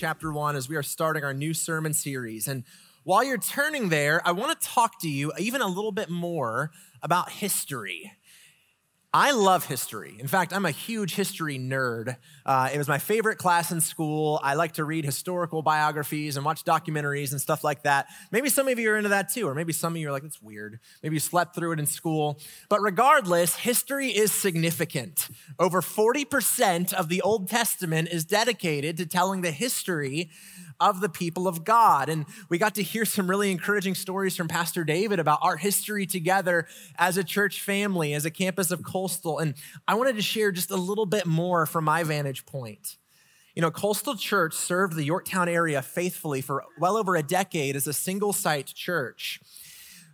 Chapter 1 as we are starting our new sermon series. And while you're turning there, I want to talk to you even a little bit more about history. I love history. In fact, I'm a huge history nerd. Uh, it was my favorite class in school. I like to read historical biographies and watch documentaries and stuff like that. Maybe some of you are into that too, or maybe some of you are like, that's weird. Maybe you slept through it in school. But regardless, history is significant. Over 40% of the Old Testament is dedicated to telling the history of the people of God. And we got to hear some really encouraging stories from Pastor David about our history together as a church family, as a campus of Coastal. And I wanted to share just a little bit more from my vantage point. You know, Coastal Church served the Yorktown area faithfully for well over a decade as a single site church.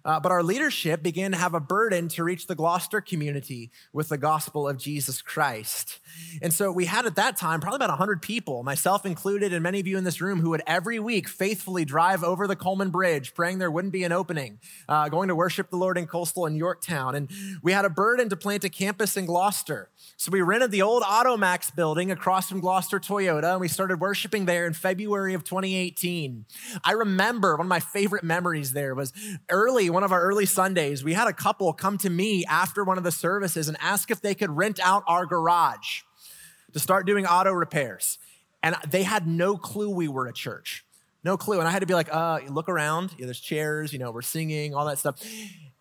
Uh, but our leadership began to have a burden to reach the Gloucester community with the gospel of Jesus Christ. And so we had at that time probably about 100 people, myself included, and many of you in this room who would every week faithfully drive over the Coleman Bridge, praying there wouldn't be an opening, uh, going to worship the Lord in Coastal and Yorktown. And we had a burden to plant a campus in Gloucester. So we rented the old Automax building across from Gloucester Toyota, and we started worshiping there in February of 2018. I remember one of my favorite memories there was early one of our early Sundays, we had a couple come to me after one of the services and ask if they could rent out our garage to start doing auto repairs. And they had no clue we were a church. No clue. And I had to be like, uh, look around. Yeah, there's chairs, you know, we're singing, all that stuff.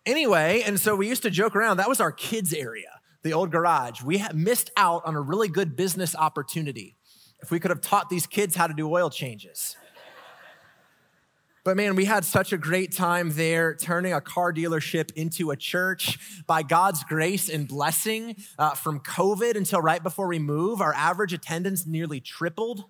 Anyway, and so we used to joke around. That was our kids' area, the old garage. We missed out on a really good business opportunity if we could have taught these kids how to do oil changes. But man, we had such a great time there turning a car dealership into a church. By God's grace and blessing, uh, from COVID until right before we move, our average attendance nearly tripled,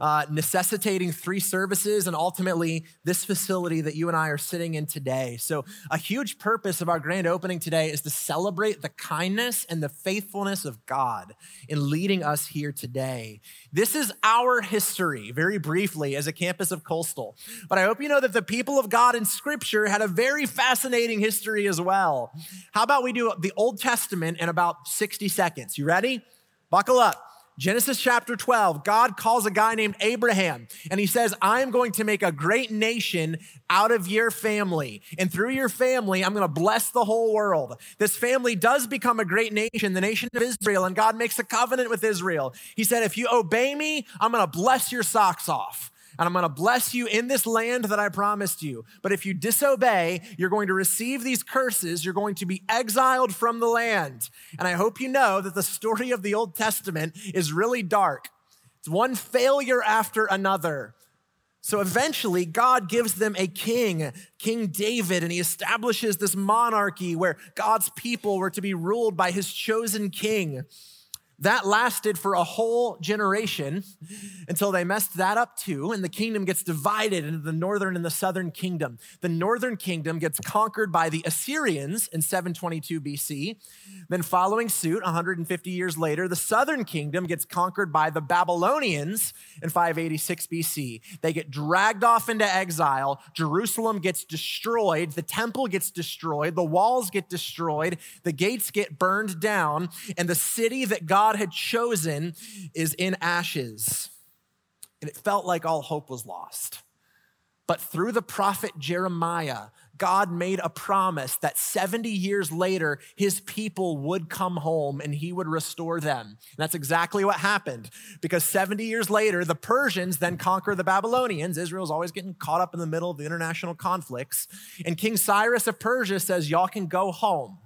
uh, necessitating three services and ultimately this facility that you and I are sitting in today. So, a huge purpose of our grand opening today is to celebrate the kindness and the faithfulness of God in leading us here today. This is our history, very briefly, as a campus of Coastal. But I hope you know that the people of God in Scripture had a very fascinating history as well. How about we do the Old Testament in about 60 seconds? You ready? Buckle up. Genesis chapter 12, God calls a guy named Abraham and he says, I'm going to make a great nation out of your family. And through your family, I'm going to bless the whole world. This family does become a great nation, the nation of Israel, and God makes a covenant with Israel. He said, If you obey me, I'm going to bless your socks off and I'm going to bless you in this land that I promised you. But if you disobey, you're going to receive these curses. You're going to be exiled from the land. And I hope you know that the story of the Old Testament is really dark. It's one failure after another. So eventually, God gives them a king, King David, and he establishes this monarchy where God's people were to be ruled by his chosen king. That lasted for a whole generation until they messed that up too, and the kingdom gets divided into the northern and the southern kingdom. The northern kingdom gets conquered by the Assyrians in 722 BC. Then, following suit, 150 years later, the southern kingdom gets conquered by the Babylonians in 586 BC. They get dragged off into exile. Jerusalem gets destroyed. The temple gets destroyed. The walls get destroyed. The gates get burned down. And the city that God God had chosen is in ashes. And it felt like all hope was lost. But through the prophet Jeremiah, God made a promise that 70 years later, his people would come home and he would restore them. And that's exactly what happened because 70 years later, the Persians then conquer the Babylonians. Israel's always getting caught up in the middle of the international conflicts. And King Cyrus of Persia says, Y'all can go home.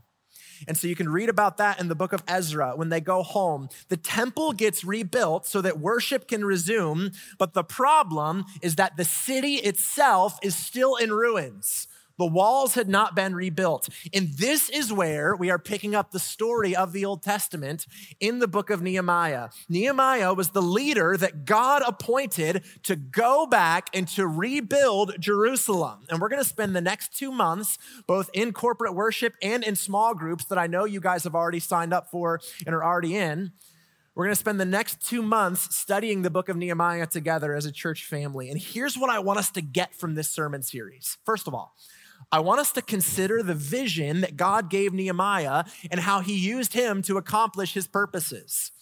And so you can read about that in the book of Ezra when they go home. The temple gets rebuilt so that worship can resume, but the problem is that the city itself is still in ruins. The walls had not been rebuilt. And this is where we are picking up the story of the Old Testament in the book of Nehemiah. Nehemiah was the leader that God appointed to go back and to rebuild Jerusalem. And we're going to spend the next two months, both in corporate worship and in small groups that I know you guys have already signed up for and are already in. We're going to spend the next two months studying the book of Nehemiah together as a church family. And here's what I want us to get from this sermon series. First of all, I want us to consider the vision that God gave Nehemiah and how he used him to accomplish his purposes.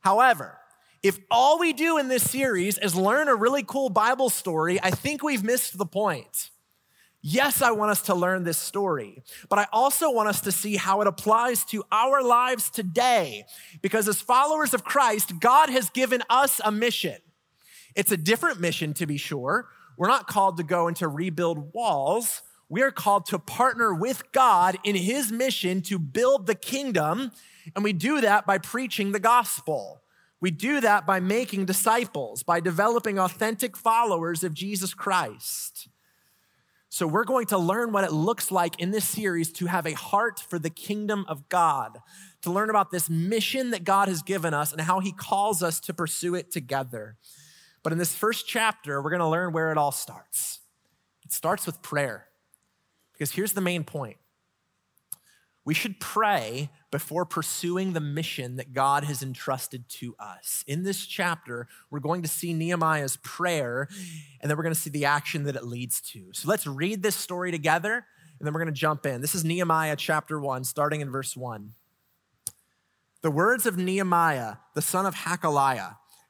However, If all we do in this series is learn a really cool Bible story, I think we've missed the point. Yes, I want us to learn this story, but I also want us to see how it applies to our lives today. Because as followers of Christ, God has given us a mission. It's a different mission, to be sure. We're not called to go and to rebuild walls. We are called to partner with God in his mission to build the kingdom. And we do that by preaching the gospel. We do that by making disciples, by developing authentic followers of Jesus Christ. So, we're going to learn what it looks like in this series to have a heart for the kingdom of God, to learn about this mission that God has given us and how he calls us to pursue it together. But in this first chapter, we're going to learn where it all starts. It starts with prayer. Because here's the main point we should pray before pursuing the mission that God has entrusted to us. In this chapter, we're going to see Nehemiah's prayer, and then we're going to see the action that it leads to. So let's read this story together, and then we're going to jump in. This is Nehemiah chapter 1, starting in verse 1. The words of Nehemiah, the son of Hacaliah.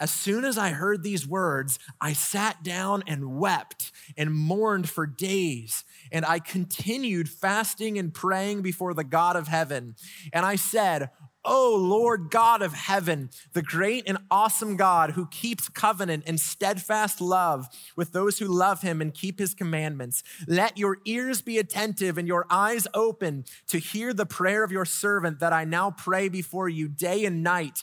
As soon as I heard these words, I sat down and wept and mourned for days. And I continued fasting and praying before the God of heaven. And I said, Oh Lord God of heaven, the great and awesome God who keeps covenant and steadfast love with those who love him and keep his commandments. Let your ears be attentive and your eyes open to hear the prayer of your servant that I now pray before you day and night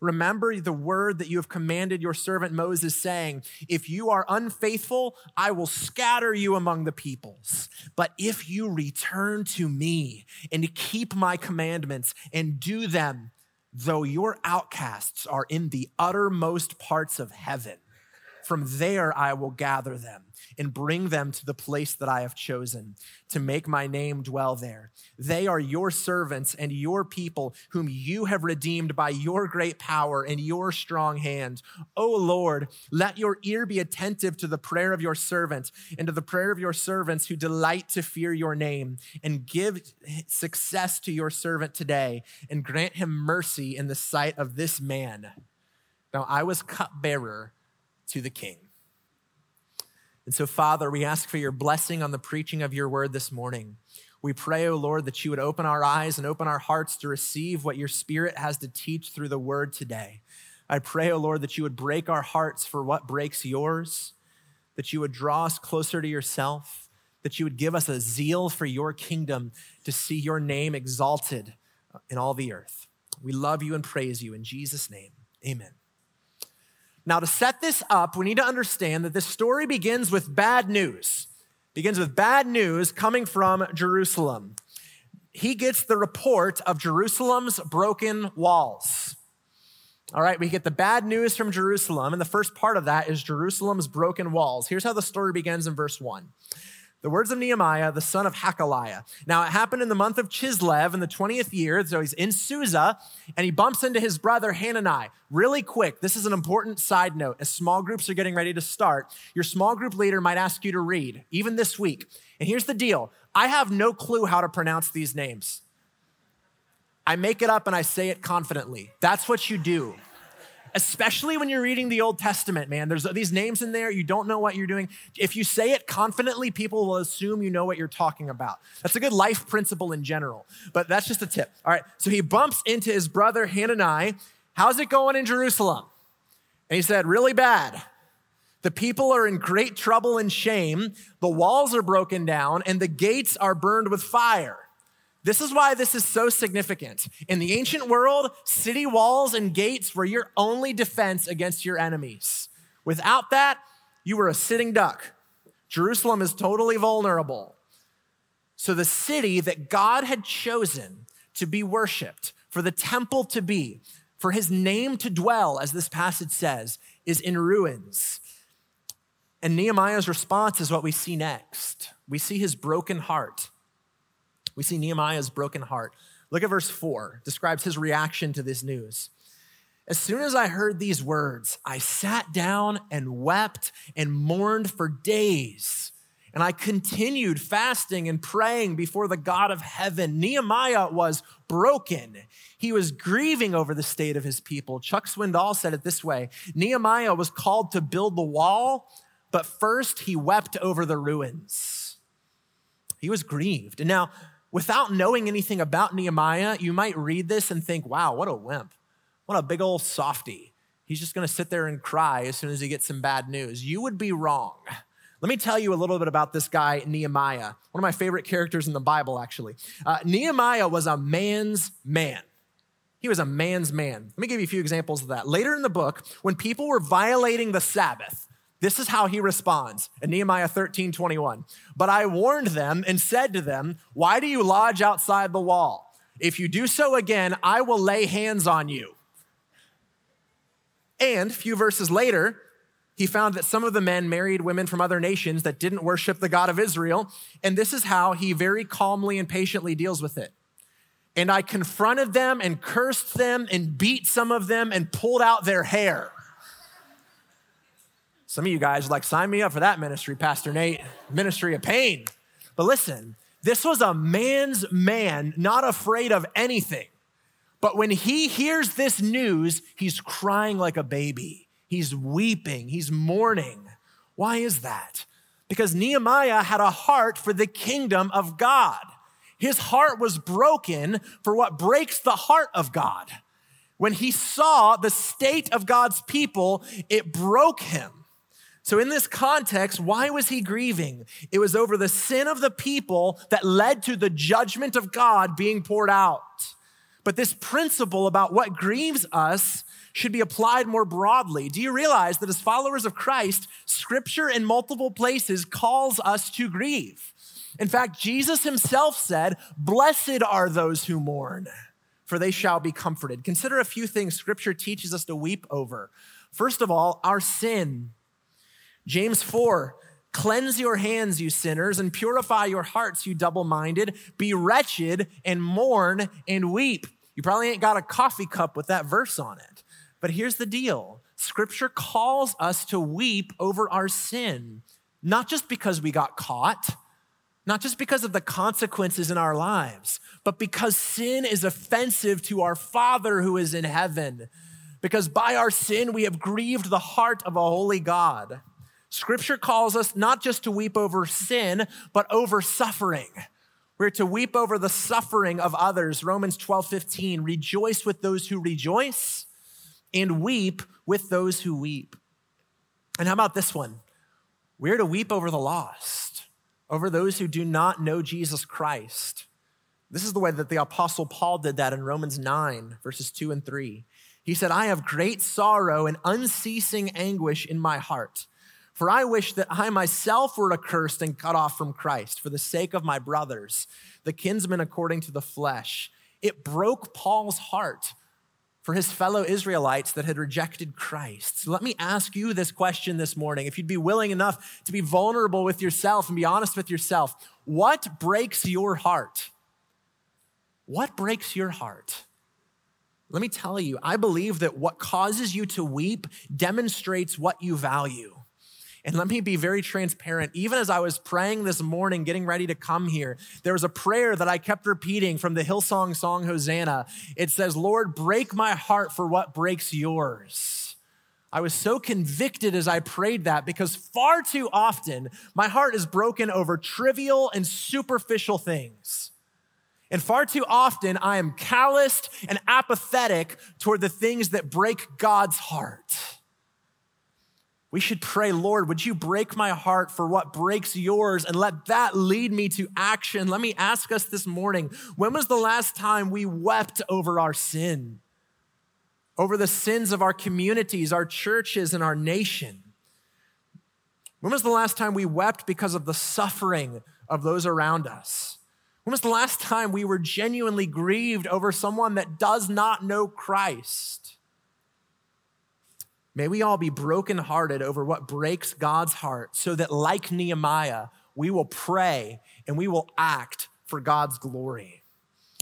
Remember the word that you have commanded your servant Moses, saying, If you are unfaithful, I will scatter you among the peoples. But if you return to me and keep my commandments and do them, though your outcasts are in the uttermost parts of heaven, from there I will gather them and bring them to the place that I have chosen to make my name dwell there. They are your servants and your people, whom you have redeemed by your great power and your strong hand. O Lord, let your ear be attentive to the prayer of your servant and to the prayer of your servants who delight to fear your name, and give success to your servant today, and grant him mercy in the sight of this man. Now I was cupbearer to the king. And so, Father, we ask for your blessing on the preaching of your word this morning. We pray, O oh Lord, that you would open our eyes and open our hearts to receive what your spirit has to teach through the word today. I pray, O oh Lord, that you would break our hearts for what breaks yours, that you would draw us closer to yourself, that you would give us a zeal for your kingdom to see your name exalted in all the earth. We love you and praise you in Jesus' name. Amen. Now, to set this up, we need to understand that this story begins with bad news. Begins with bad news coming from Jerusalem. He gets the report of Jerusalem's broken walls. All right, we get the bad news from Jerusalem, and the first part of that is Jerusalem's broken walls. Here's how the story begins in verse 1. The words of Nehemiah, the son of Hacaliah. Now, it happened in the month of Chislev in the 20th year. So he's in Susa and he bumps into his brother Hanani. Really quick, this is an important side note. As small groups are getting ready to start, your small group leader might ask you to read, even this week. And here's the deal I have no clue how to pronounce these names. I make it up and I say it confidently. That's what you do especially when you're reading the Old Testament, man. There's these names in there, you don't know what you're doing. If you say it confidently, people will assume you know what you're talking about. That's a good life principle in general, but that's just a tip. All right, so he bumps into his brother Hanani. How's it going in Jerusalem? And he said, Really bad. The people are in great trouble and shame. The walls are broken down, and the gates are burned with fire. This is why this is so significant. In the ancient world, city walls and gates were your only defense against your enemies. Without that, you were a sitting duck. Jerusalem is totally vulnerable. So, the city that God had chosen to be worshiped, for the temple to be, for his name to dwell, as this passage says, is in ruins. And Nehemiah's response is what we see next. We see his broken heart. We see Nehemiah's broken heart. Look at verse 4, describes his reaction to this news. As soon as I heard these words, I sat down and wept and mourned for days. And I continued fasting and praying before the God of heaven. Nehemiah was broken. He was grieving over the state of his people. Chuck Swindoll said it this way Nehemiah was called to build the wall, but first he wept over the ruins. He was grieved. And now, without knowing anything about Nehemiah, you might read this and think, wow, what a wimp. What a big old softy. He's just to sit there and cry as soon as he gets some bad news. You would be wrong. Let me tell you a little bit about this guy, Nehemiah, one of my favorite characters in the Bible, actually. Uh, Nehemiah was a man's man. He was a man's man. Let me give you a few examples of that. Later in the book, when people were violating the Sabbath, this is how he responds in Nehemiah 13 21. But I warned them and said to them, Why do you lodge outside the wall? If you do so again, I will lay hands on you. And a few verses later, he found that some of the men married women from other nations that didn't worship the God of Israel. And this is how he very calmly and patiently deals with it. And I confronted them and cursed them and beat some of them and pulled out their hair. Some of you guys like, sign me up for that ministry, Pastor Nate, ministry of pain. But listen, this was a man's man, not afraid of anything. But when he hears this news, he's crying like a baby. He's weeping, he's mourning. Why is that? Because Nehemiah had a heart for the kingdom of God. His heart was broken for what breaks the heart of God. When he saw the state of God's people, it broke him. So, in this context, why was he grieving? It was over the sin of the people that led to the judgment of God being poured out. But this principle about what grieves us should be applied more broadly. Do you realize that as followers of Christ, scripture in multiple places calls us to grieve? In fact, Jesus himself said, Blessed are those who mourn, for they shall be comforted. Consider a few things scripture teaches us to weep over. First of all, our sin. James 4 Cleanse your hands, you sinners, and purify your hearts, you double minded. Be wretched and mourn and weep. You probably ain't got a coffee cup with that verse on it. But here's the deal Scripture calls us to weep over our sin, not just because we got caught, not just because of the consequences in our lives, but because sin is offensive to our Father who is in heaven. Because by our sin, we have grieved the heart of a holy God. Scripture calls us not just to weep over sin, but over suffering. We're to weep over the suffering of others. Romans 12, 15. Rejoice with those who rejoice and weep with those who weep. And how about this one? We're to weep over the lost, over those who do not know Jesus Christ. This is the way that the Apostle Paul did that in Romans 9, verses 2 and 3. He said, I have great sorrow and unceasing anguish in my heart. For I wish that I myself were accursed and cut off from Christ for the sake of my brothers, the kinsmen according to the flesh. It broke Paul's heart for his fellow Israelites that had rejected Christ. So let me ask you this question this morning. If you'd be willing enough to be vulnerable with yourself and be honest with yourself, what breaks your heart? What breaks your heart? Let me tell you, I believe that what causes you to weep demonstrates what you value. And let me be very transparent. Even as I was praying this morning, getting ready to come here, there was a prayer that I kept repeating from the Hillsong song Hosanna. It says, Lord, break my heart for what breaks yours. I was so convicted as I prayed that because far too often my heart is broken over trivial and superficial things. And far too often I am calloused and apathetic toward the things that break God's heart. We should pray, Lord, would you break my heart for what breaks yours and let that lead me to action? Let me ask us this morning when was the last time we wept over our sin? Over the sins of our communities, our churches, and our nation? When was the last time we wept because of the suffering of those around us? When was the last time we were genuinely grieved over someone that does not know Christ? May we all be brokenhearted over what breaks God's heart so that, like Nehemiah, we will pray and we will act for God's glory.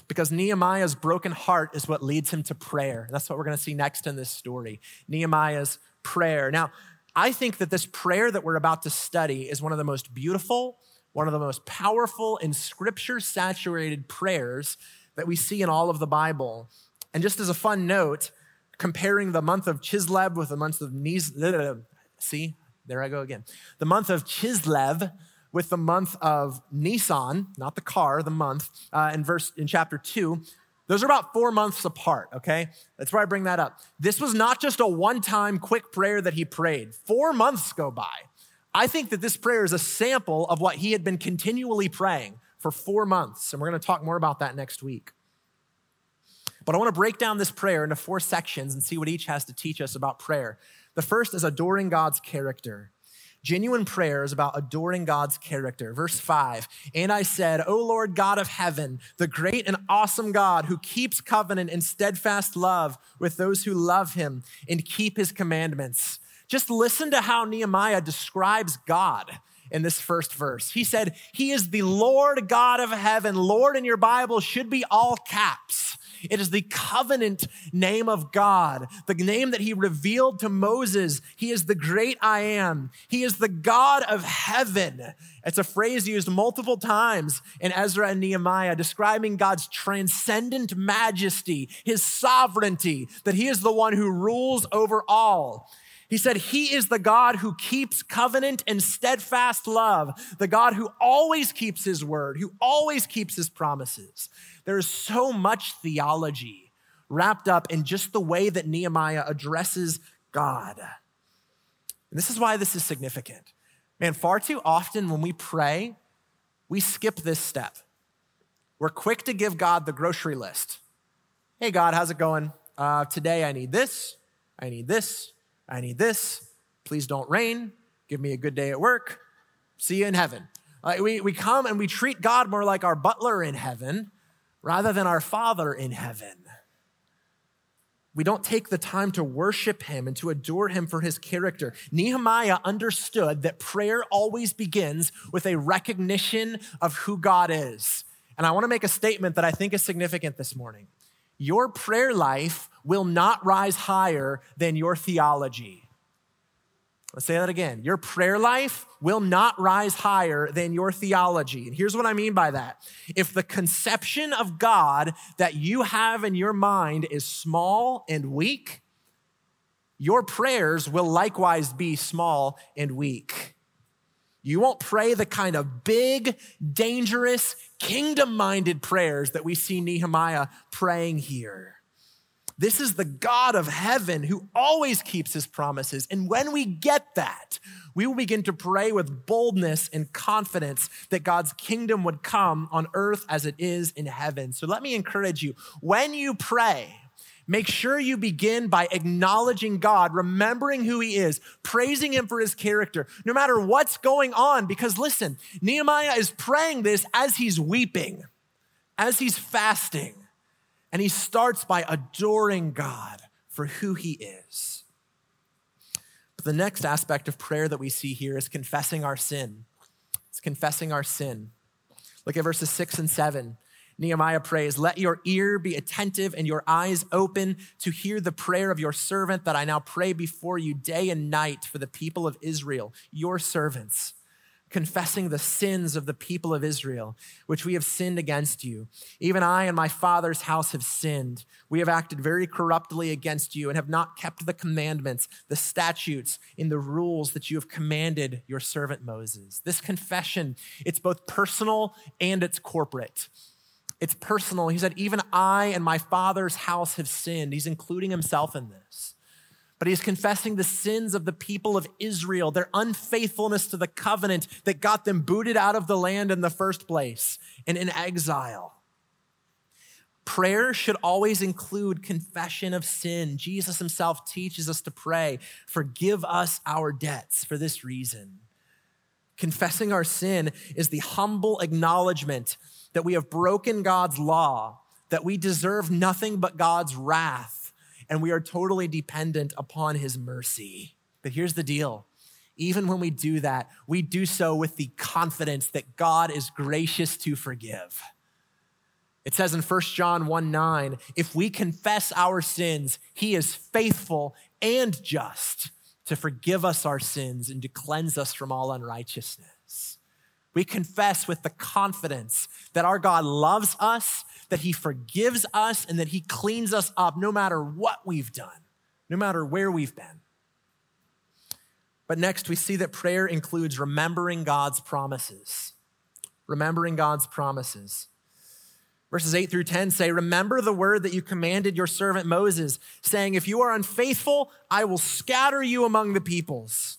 Because Nehemiah's broken heart is what leads him to prayer. That's what we're going to see next in this story Nehemiah's prayer. Now, I think that this prayer that we're about to study is one of the most beautiful, one of the most powerful and scripture saturated prayers that we see in all of the Bible. And just as a fun note, comparing the month of Chislev with the month of Nis. See, there I go again. The month of Chislev with the month of Nisan, not the car, the month, uh, in verse in chapter two. Those are about four months apart, okay? That's why I bring that up. This was not just a one time quick prayer that he prayed, four months go by. I think that this prayer is a sample of what he had been continually praying for four months. And we're to talk more about that next week. But I want to break down this prayer into four sections and see what each has to teach us about prayer. The first is adoring God's character. Genuine prayer is about adoring God's character. Verse 5 And I said, O Lord God of heaven, the great and awesome God who keeps covenant and steadfast love with those who love him and keep his commandments. Just listen to how Nehemiah describes God in this first verse. He said, He is the Lord God of heaven. Lord in your Bible should be all caps. It is the covenant name of God, the name that he revealed to Moses. He is the great I am. He is the God of heaven. It's a phrase used multiple times in Ezra and Nehemiah, describing God's transcendent majesty, his sovereignty, that he is the one who rules over all. He said, He is the God who keeps covenant and steadfast love, the God who always keeps His word, who always keeps His promises. There is so much theology wrapped up in just the way that Nehemiah addresses God. And this is why this is significant. Man, far too often when we pray, we skip this step. We're quick to give God the grocery list. Hey, God, how's it going? Uh, today I need this, I need this, I need this. Please don't rain. Give me a good day at work. See you in heaven. Uh, we, we come and we treat God more like our butler in heaven rather than our Father in heaven. We don't take the time to worship him and to adore him for his character. Nehemiah understood that prayer always begins with a recognition of who God is. And I want to make a statement that I think is significant this morning. Your prayer life will not rise higher than your theology. Let's say that again. Your prayer life will not rise higher than your theology. And here's what I mean by that. If the conception of God that you have in your mind is small and weak, your prayers will likewise be small and weak. You won't pray the kind of big, dangerous, kingdom minded prayers that we see Nehemiah praying here. This is the God of heaven who always keeps his promises. And when we get that, we will begin to pray with boldness and confidence that God's kingdom would come on earth as it is in heaven. So let me encourage you when you pray, Make sure you begin by acknowledging God, remembering who He is, praising Him for His character, no matter what's going on. Because listen, Nehemiah is praying this as he's weeping, as he's fasting. And he starts by adoring God for who he is. But the next aspect of prayer that we see here is confessing our sin. It's confessing our sin. Look at verses six and seven. Nehemiah prays, Let your ear be attentive and your eyes open to hear the prayer of your servant that I now pray before you day and night for the people of Israel, your servants confessing the sins of the people of Israel, which we have sinned against you. Even I and my father's house have sinned. We have acted very corruptly against you and have not kept the commandments, the statutes, in the rules that you have commanded your servant Moses. This confession, it's both personal and it's corporate. It's personal. He said, Even I and my father's house have sinned. He's including himself in this. But he's confessing the sins of the people of Israel, their unfaithfulness to the covenant that got them booted out of the land in the first place and in exile. Prayer should always include confession of sin. Jesus himself teaches us to pray, forgive us our debts for this reason. Confessing our sin is the humble acknowledgement that we have broken God's law, that we deserve nothing but God's wrath, and we are totally dependent upon his mercy. But here's the deal even when we do that, we do so with the confidence that God is gracious to forgive. It says in 1 John 1 9, if we confess our sins, he is faithful and just to forgive us our sins and to cleanse us from all unrighteousness. We confess with the confidence that our God loves us, that he forgives us, and that he cleans us up no matter what we've done, no matter where we've been. But next, we see that prayer includes remembering God's promises. Remembering God's promises. Verses 8 through 10 say, Remember the word that you commanded your servant Moses, saying, If you are unfaithful, I will scatter you among the peoples.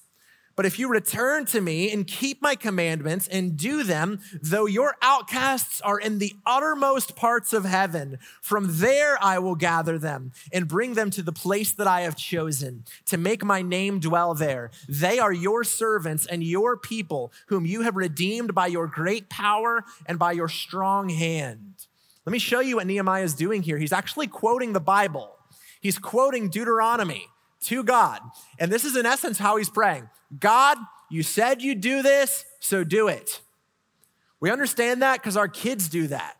But if you return to me and keep my commandments and do them, though your outcasts are in the uttermost parts of heaven, from there I will gather them and bring them to the place that I have chosen to make my name dwell there. They are your servants and your people, whom you have redeemed by your great power and by your strong hand. Let me show you what Nehemiah is doing here. He's actually quoting the Bible, he's quoting Deuteronomy to God. And this is, in essence, how he's praying God, you said you'd do this, so do it. We understand that because our kids do that,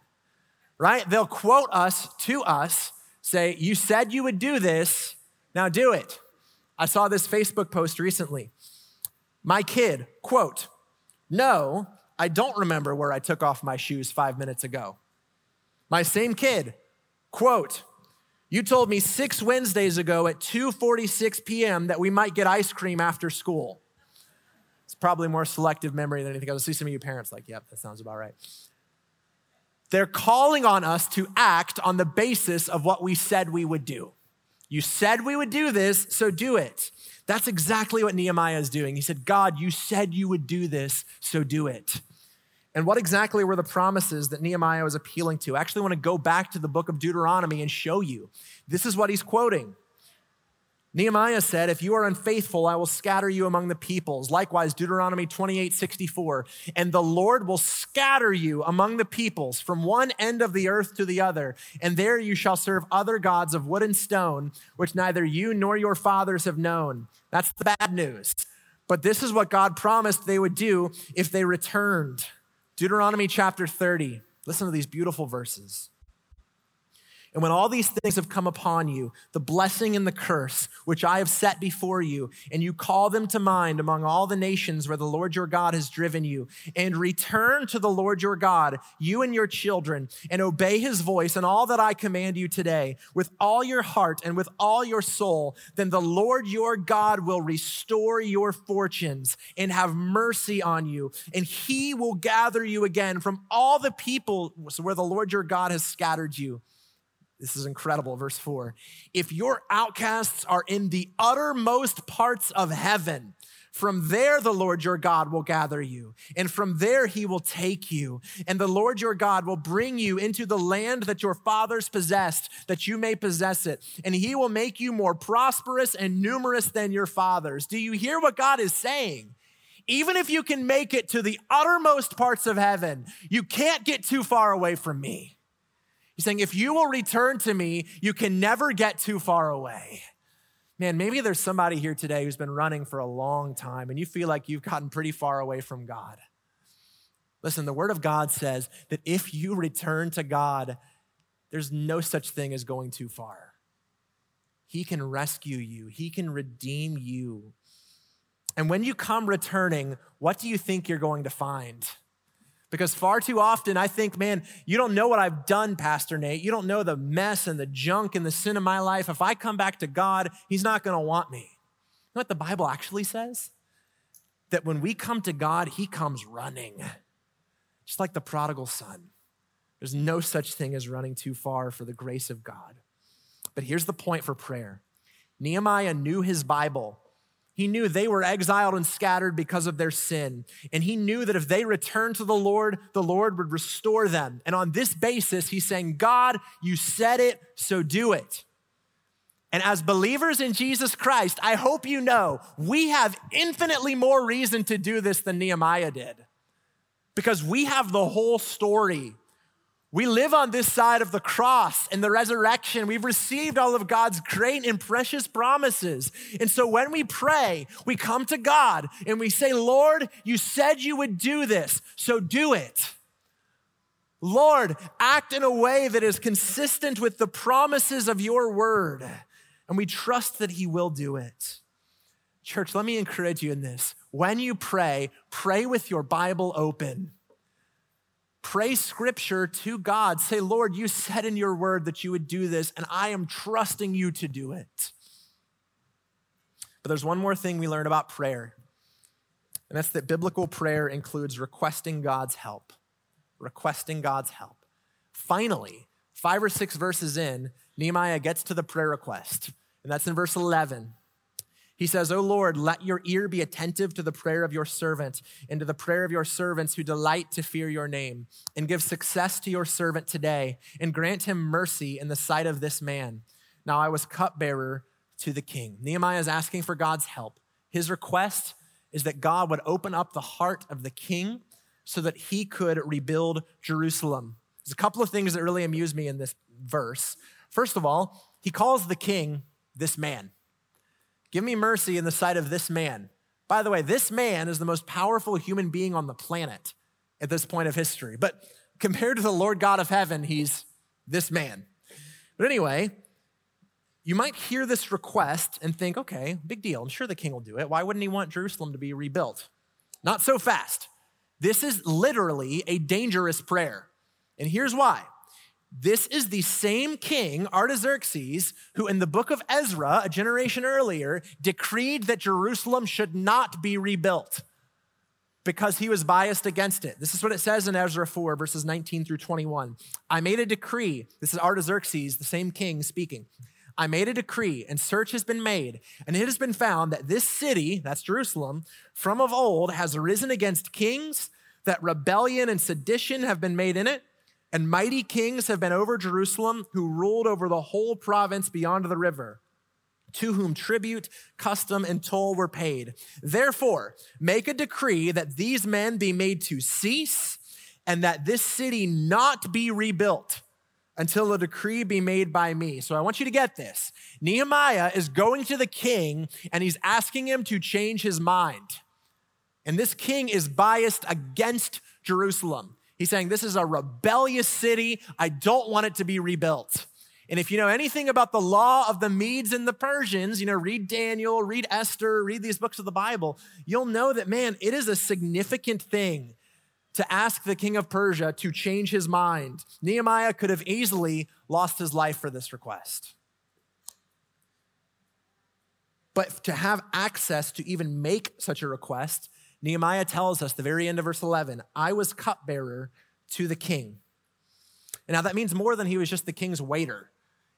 right? They'll quote us to us, say, You said you would do this, now do it. I saw this Facebook post recently. My kid, quote, No, I don't remember where I took off my shoes five minutes ago. My same kid, quote, you told me six Wednesdays ago at 2:46 p.m. that we might get ice cream after school. It's probably more selective memory than anything else. I see some of you parents like, yep, that sounds about right. They're calling on us to act on the basis of what we said we would do. You said we would do this, so do it. That's exactly what Nehemiah is doing. He said, God, you said you would do this, so do it. And what exactly were the promises that Nehemiah was appealing to? I actually want to go back to the book of Deuteronomy and show you. This is what he's quoting. Nehemiah said, If you are unfaithful, I will scatter you among the peoples. Likewise, Deuteronomy 28 64. And the Lord will scatter you among the peoples from one end of the earth to the other. And there you shall serve other gods of wood and stone, which neither you nor your fathers have known. That's the bad news. But this is what God promised they would do if they returned. Deuteronomy chapter 30. Listen to these beautiful verses. And when all these things have come upon you, the blessing and the curse, which I have set before you, and you call them to mind among all the nations where the Lord your God has driven you, and return to the Lord your God, you and your children, and obey his voice and all that I command you today, with all your heart and with all your soul, then the Lord your God will restore your fortunes and have mercy on you, and he will gather you again from all the people where the Lord your God has scattered you this is incredible. Verse four. If your outcasts are in the uttermost parts of heaven, from there the Lord your God will gather you, and from there he will take you. And the Lord your God will bring you into the land that your fathers possessed, that you may possess it. And he will make you more prosperous and numerous than your fathers. Do you hear what God is saying? Even if you can make it to the uttermost parts of heaven, you can't get too far away from me. He's saying, if you will return to me, you can never get too far away. Man, maybe there's somebody here today who's been running for a long time and you feel like you've gotten pretty far away from God. Listen, the Word of God says that if you return to God, there's no such thing as going too far. He can rescue you, He can redeem you. And when you come returning, what do you think you're going to find? Because far too often I think, man, you don't know what I've done, Pastor Nate. You don't know the mess and the junk and the sin of my life. If I come back to God, He's not going to want me. You know what the Bible actually says? That when we come to God, He comes running, just like the prodigal son. There's no such thing as running too far for the grace of God. But here's the point for prayer Nehemiah knew his Bible. He knew they were exiled and scattered because of their sin. And he knew that if they returned to the Lord, the Lord would restore them. And on this basis, he's saying, God, you said it, so do it. And as believers in Jesus Christ, I hope you know we have infinitely more reason to do this than Nehemiah did because we have the whole story. We live on this side of the cross and the resurrection. We've received all of God's great and precious promises. And so when we pray, we come to God and we say, Lord, you said you would do this, so do it. Lord, act in a way that is consistent with the promises of your word and we trust that He will do it. Church, let me encourage you in this. When you pray, pray with your Bible open. Pray scripture to God. Say, Lord, you said in your word that you would do this, and I am trusting you to do it. But there's one more thing we learn about prayer, and that's that biblical prayer includes requesting God's help. Requesting God's help. Finally, five or six verses in, Nehemiah gets to the prayer request, and that's in verse 11. He says, O Lord, let your ear be attentive to the prayer of your servant and to the prayer of your servants who delight to fear your name, and give success to your servant today, and grant him mercy in the sight of this man. Now I was cupbearer to the king. Nehemiah is asking for God's help. His request is that God would open up the heart of the king so that he could rebuild Jerusalem. There's a couple of things that really amuse me in this verse. First of all, he calls the king this man. Give me mercy in the sight of this man. By the way, this man is the most powerful human being on the planet at this point of history. But compared to the Lord God of heaven, he's this man. But anyway, you might hear this request and think, okay, big deal. I'm sure the king will do it. Why wouldn't he want Jerusalem to be rebuilt? Not so fast. This is literally a dangerous prayer. And here's why this is the same king, Artaxerxes, who in the book of Ezra, a generation earlier, decreed that Jerusalem should not be rebuilt because he was biased against it. This is what it says in Ezra 4, verses 19 through 21. I made a decree. This is Artaxerxes, the same king, speaking. I made a decree, and search has been made, and it has been found that this city, that's Jerusalem, from of old has risen against kings, that rebellion and sedition have been made in it and mighty kings have been over Jerusalem who ruled over the whole province beyond the river, to whom tribute, custom, and toll were paid. Therefore, make a decree that these men be made to cease and that this city not be rebuilt until a decree be made by me. So I want you to get this. Nehemiah is going to the king and he's asking him to change his mind. And this king is biased against Jerusalem. He's saying, This is a rebellious city. I don't want it to be rebuilt. And if you know anything about the law of the Medes and the Persians, you know, read Daniel, read Esther, read these books of the Bible, you'll know that, man, it is a significant thing to ask the king of Persia to change his mind. Nehemiah could have easily lost his life for this request. But to have access to even make such a request Nehemiah tells us, the very end of verse 11, I was cupbearer to the king. And now that means more than he was just the king's waiter.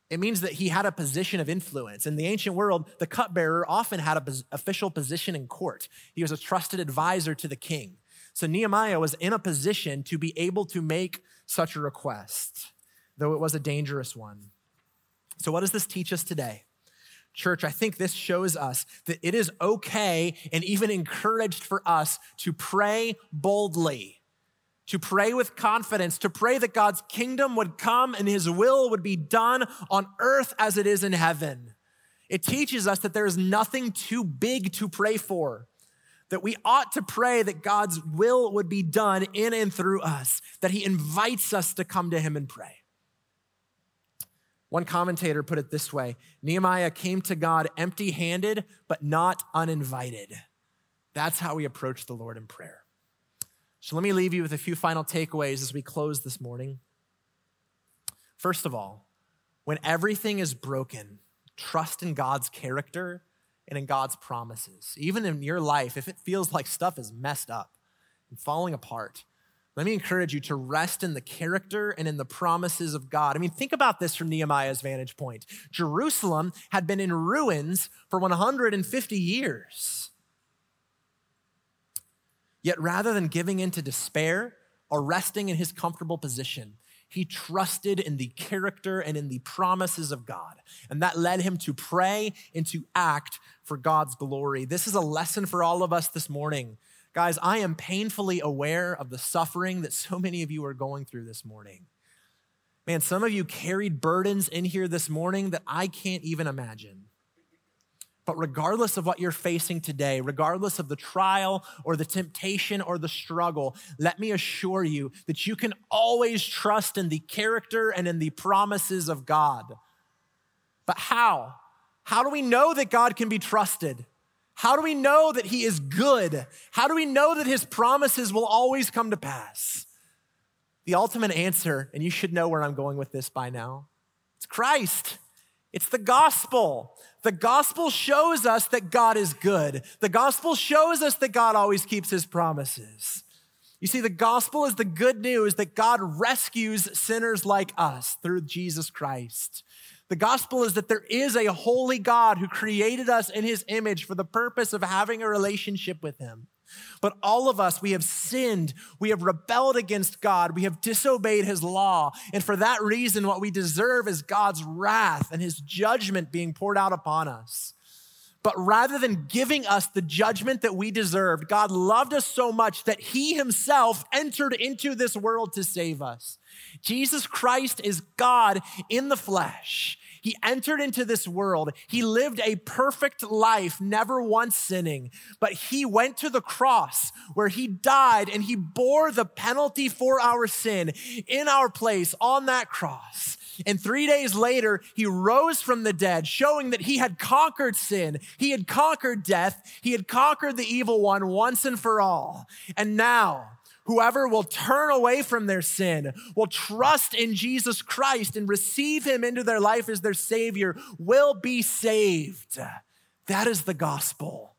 It means that he had a position of influence. In the ancient world, the cupbearer often had an official position in court. He was a trusted advisor to the king. So Nehemiah was in a position to be able to make such a request, though it was a dangerous one. So, what does this teach us today? Church, I think this shows us that it is okay and even encouraged for us to pray boldly, to pray with confidence, to pray that God's kingdom would come and his will would be done on earth as it is in heaven. It teaches us that there is nothing too big to pray for, that we ought to pray that God's will would be done in and through us, that he invites us to come to him and pray. One commentator put it this way Nehemiah came to God empty handed, but not uninvited. That's how we approach the Lord in prayer. So let me leave you with a few final takeaways as we close this morning. First of all, when everything is broken, trust in God's character and in God's promises. Even in your life, if it feels like stuff is messed up and falling apart, Let me encourage you to rest in the character and in the promises of God. I mean, think about this from Nehemiah's vantage point. Jerusalem had been in ruins for 150 years. Yet rather than giving in to despair or resting in his comfortable position, he trusted in the character and in the promises of God. And that led him to pray and to act for God's glory. This is a lesson for all of us this morning. Guys, I am painfully aware of the suffering that so many of you are going through this morning. Man, some of you carried burdens in here this morning that I can't even imagine. But regardless of what you're facing today, regardless of the trial or the temptation or the struggle, let me assure you that you can always trust in the character and in the promises of God. But how? How do we know that God can be trusted? How do we know that He is good? How do we know that His promises will always come to pass? The ultimate answer, and you should know where I'm going with this by now, it's Christ. It's the gospel. The gospel shows us that God is good. The gospel shows us that God always keeps his promises. You see, the gospel is the good news that God rescues sinners like us through Jesus Christ. The gospel is that there is a holy God who created us in his image for the purpose of having a relationship with him. But all of us, we have sinned. We have rebelled against God. We have disobeyed his law. And for that reason, what we deserve is God's wrath and his judgment being poured out upon us. But rather than giving us the judgment that we deserved, God loved us so much that he himself entered into this world to save us. Jesus Christ is God in the flesh. He entered into this world. He lived a perfect life, never once sinning. But he went to the cross where he died and he bore the penalty for our sin in our place on that cross. And three days later, he rose from the dead, showing that he had conquered sin. He had conquered death. He had conquered the evil one once and for all. And now, Whoever will turn away from their sin, will trust in Jesus Christ and receive him into their life as their Savior, will be saved. That is the gospel.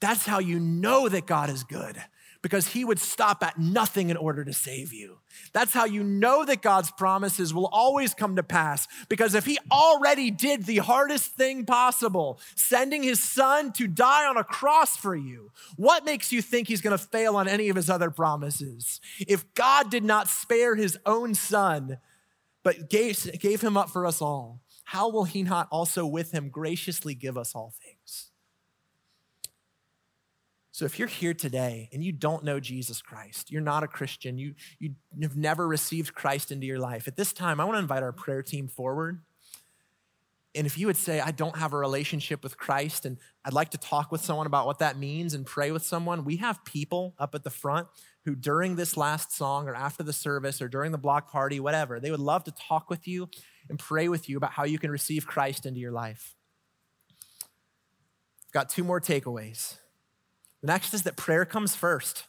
That's how you know that God is good because he would stop at nothing in order to save you. That's how you know that God's promises will always come to pass because if he already did the hardest thing possible, sending his son to die on a cross for you, what makes you think he's going to fail on any of his other promises? If God did not spare his own son, but gave, gave him up for us all, how will he not also with him graciously give us all things? So if you're here today and you don't know Jesus Christ, you're not a Christian, you, you have never received Christ into your life, at this time, I want to invite our prayer team forward. And if you would say, I don't have a relationship with Christ and I'd like to talk with someone about what that means and pray with someone, we have people up at the front who, during this last song or after the service or during the block party, whatever, they would love to talk with you and pray with you about how you can receive Christ into your life. I've Got two more takeaways. The next is that prayer comes first.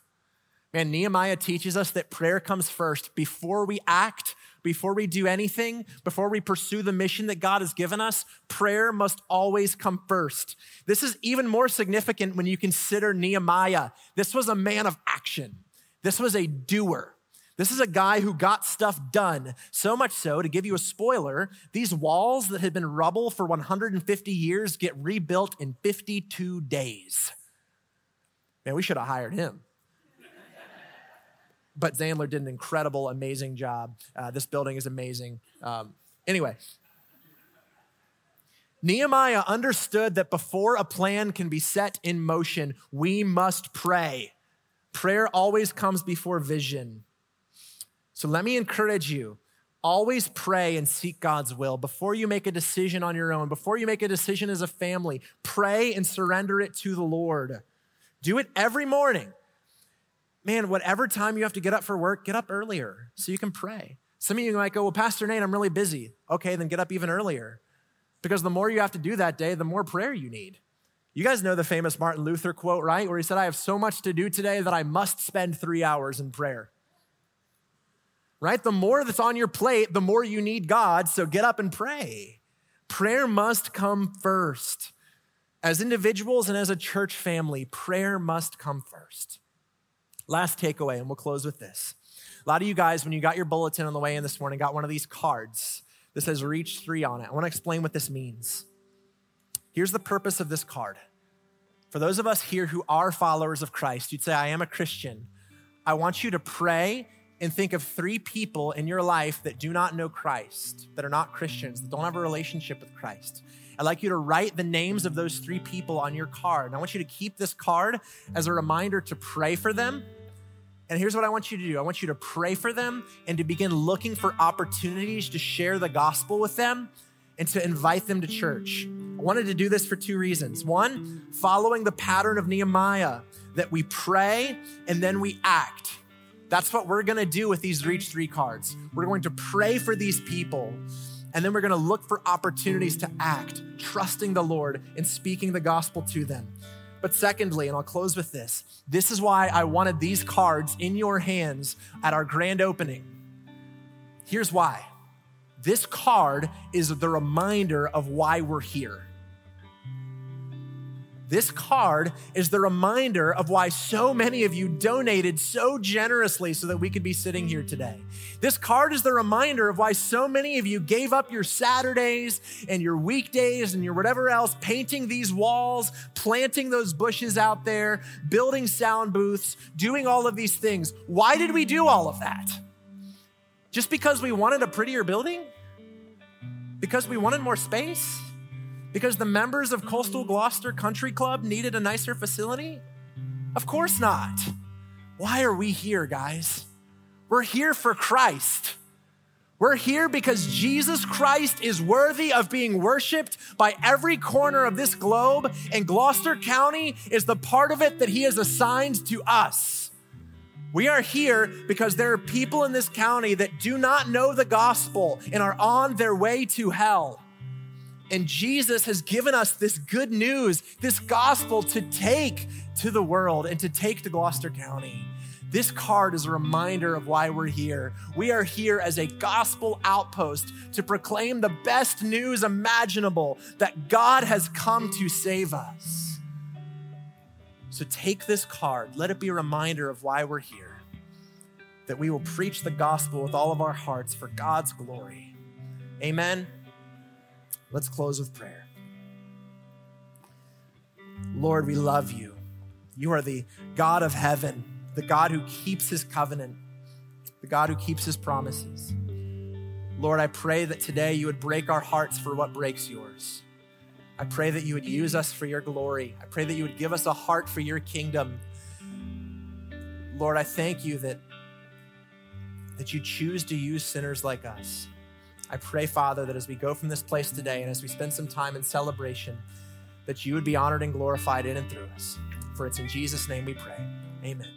Man, Nehemiah teaches us that prayer comes first before we act, before we do anything, before we pursue the mission that God has given us. Prayer must always come first. This is even more significant when you consider Nehemiah. This was a man of action, this was a doer. This is a guy who got stuff done. So much so, to give you a spoiler, these walls that had been rubble for 150 years get rebuilt in 52 days. Man, we should have hired him. but Zandler did an incredible, amazing job. Uh, this building is amazing. Um, anyway, Nehemiah understood that before a plan can be set in motion, we must pray. Prayer always comes before vision. So let me encourage you always pray and seek God's will. Before you make a decision on your own, before you make a decision as a family, pray and surrender it to the Lord. Do it every morning. Man, whatever time you have to get up for work, get up earlier so you can pray. Some of you might go, Well, Pastor Nate, I'm really busy. Okay, then get up even earlier. Because the more you have to do that day, the more prayer you need. You guys know the famous Martin Luther quote, right? Where he said, I have so much to do today that I must spend three hours in prayer. Right? The more that's on your plate, the more you need God. So get up and pray. Prayer must come first. As individuals and as a church family, prayer must come first. Last takeaway, and we'll close with this. A lot of you guys, when you got your bulletin on the way in this morning, got one of these cards that says Reach Three on it. I want to explain what this means. Here's the purpose of this card. For those of us here who are followers of Christ, you'd say, I am a Christian. I want you to pray and think of three people in your life that do not know Christ, that are not Christians, that don't have a relationship with Christ. I'd like you to write the names of those three people on your card. And I want you to keep this card as a reminder to pray for them. And here's what I want you to do I want you to pray for them and to begin looking for opportunities to share the gospel with them and to invite them to church. I wanted to do this for two reasons. One, following the pattern of Nehemiah, that we pray and then we act. That's what we're gonna do with these Reach 3 cards. We're going to pray for these people, and then we're gonna look for opportunities to act, trusting the Lord and speaking the gospel to them. But secondly, and I'll close with this this is why I wanted these cards in your hands at our grand opening. Here's why this card is the reminder of why we're here. This card is the reminder of why so many of you donated so generously so that we could be sitting here today. This card is the reminder of why so many of you gave up your Saturdays and your weekdays and your whatever else, painting these walls, planting those bushes out there, building sound booths, doing all of these things. Why did we do all of that? Just because we wanted a prettier building? Because we wanted more space? Because the members of Coastal Gloucester Country Club needed a nicer facility? Of course not. Why are we here, guys? We're here for Christ. We're here because Jesus Christ is worthy of being worshiped by every corner of this globe, and Gloucester County is the part of it that He has assigned to us. We are here because there are people in this county that do not know the gospel and are on their way to hell. And Jesus has given us this good news, this gospel to take to the world and to take to Gloucester County. This card is a reminder of why we're here. We are here as a gospel outpost to proclaim the best news imaginable that God has come to save us. So take this card, let it be a reminder of why we're here, that we will preach the gospel with all of our hearts for God's glory. Amen. Let's close with prayer. Lord, we love you. You are the God of heaven, the God who keeps his covenant, the God who keeps his promises. Lord, I pray that today you would break our hearts for what breaks yours. I pray that you would use us for your glory. I pray that you would give us a heart for your kingdom. Lord, I thank you that, that you choose to use sinners like us. I pray, Father, that as we go from this place today and as we spend some time in celebration, that you would be honored and glorified in and through us. For it's in Jesus' name we pray. Amen.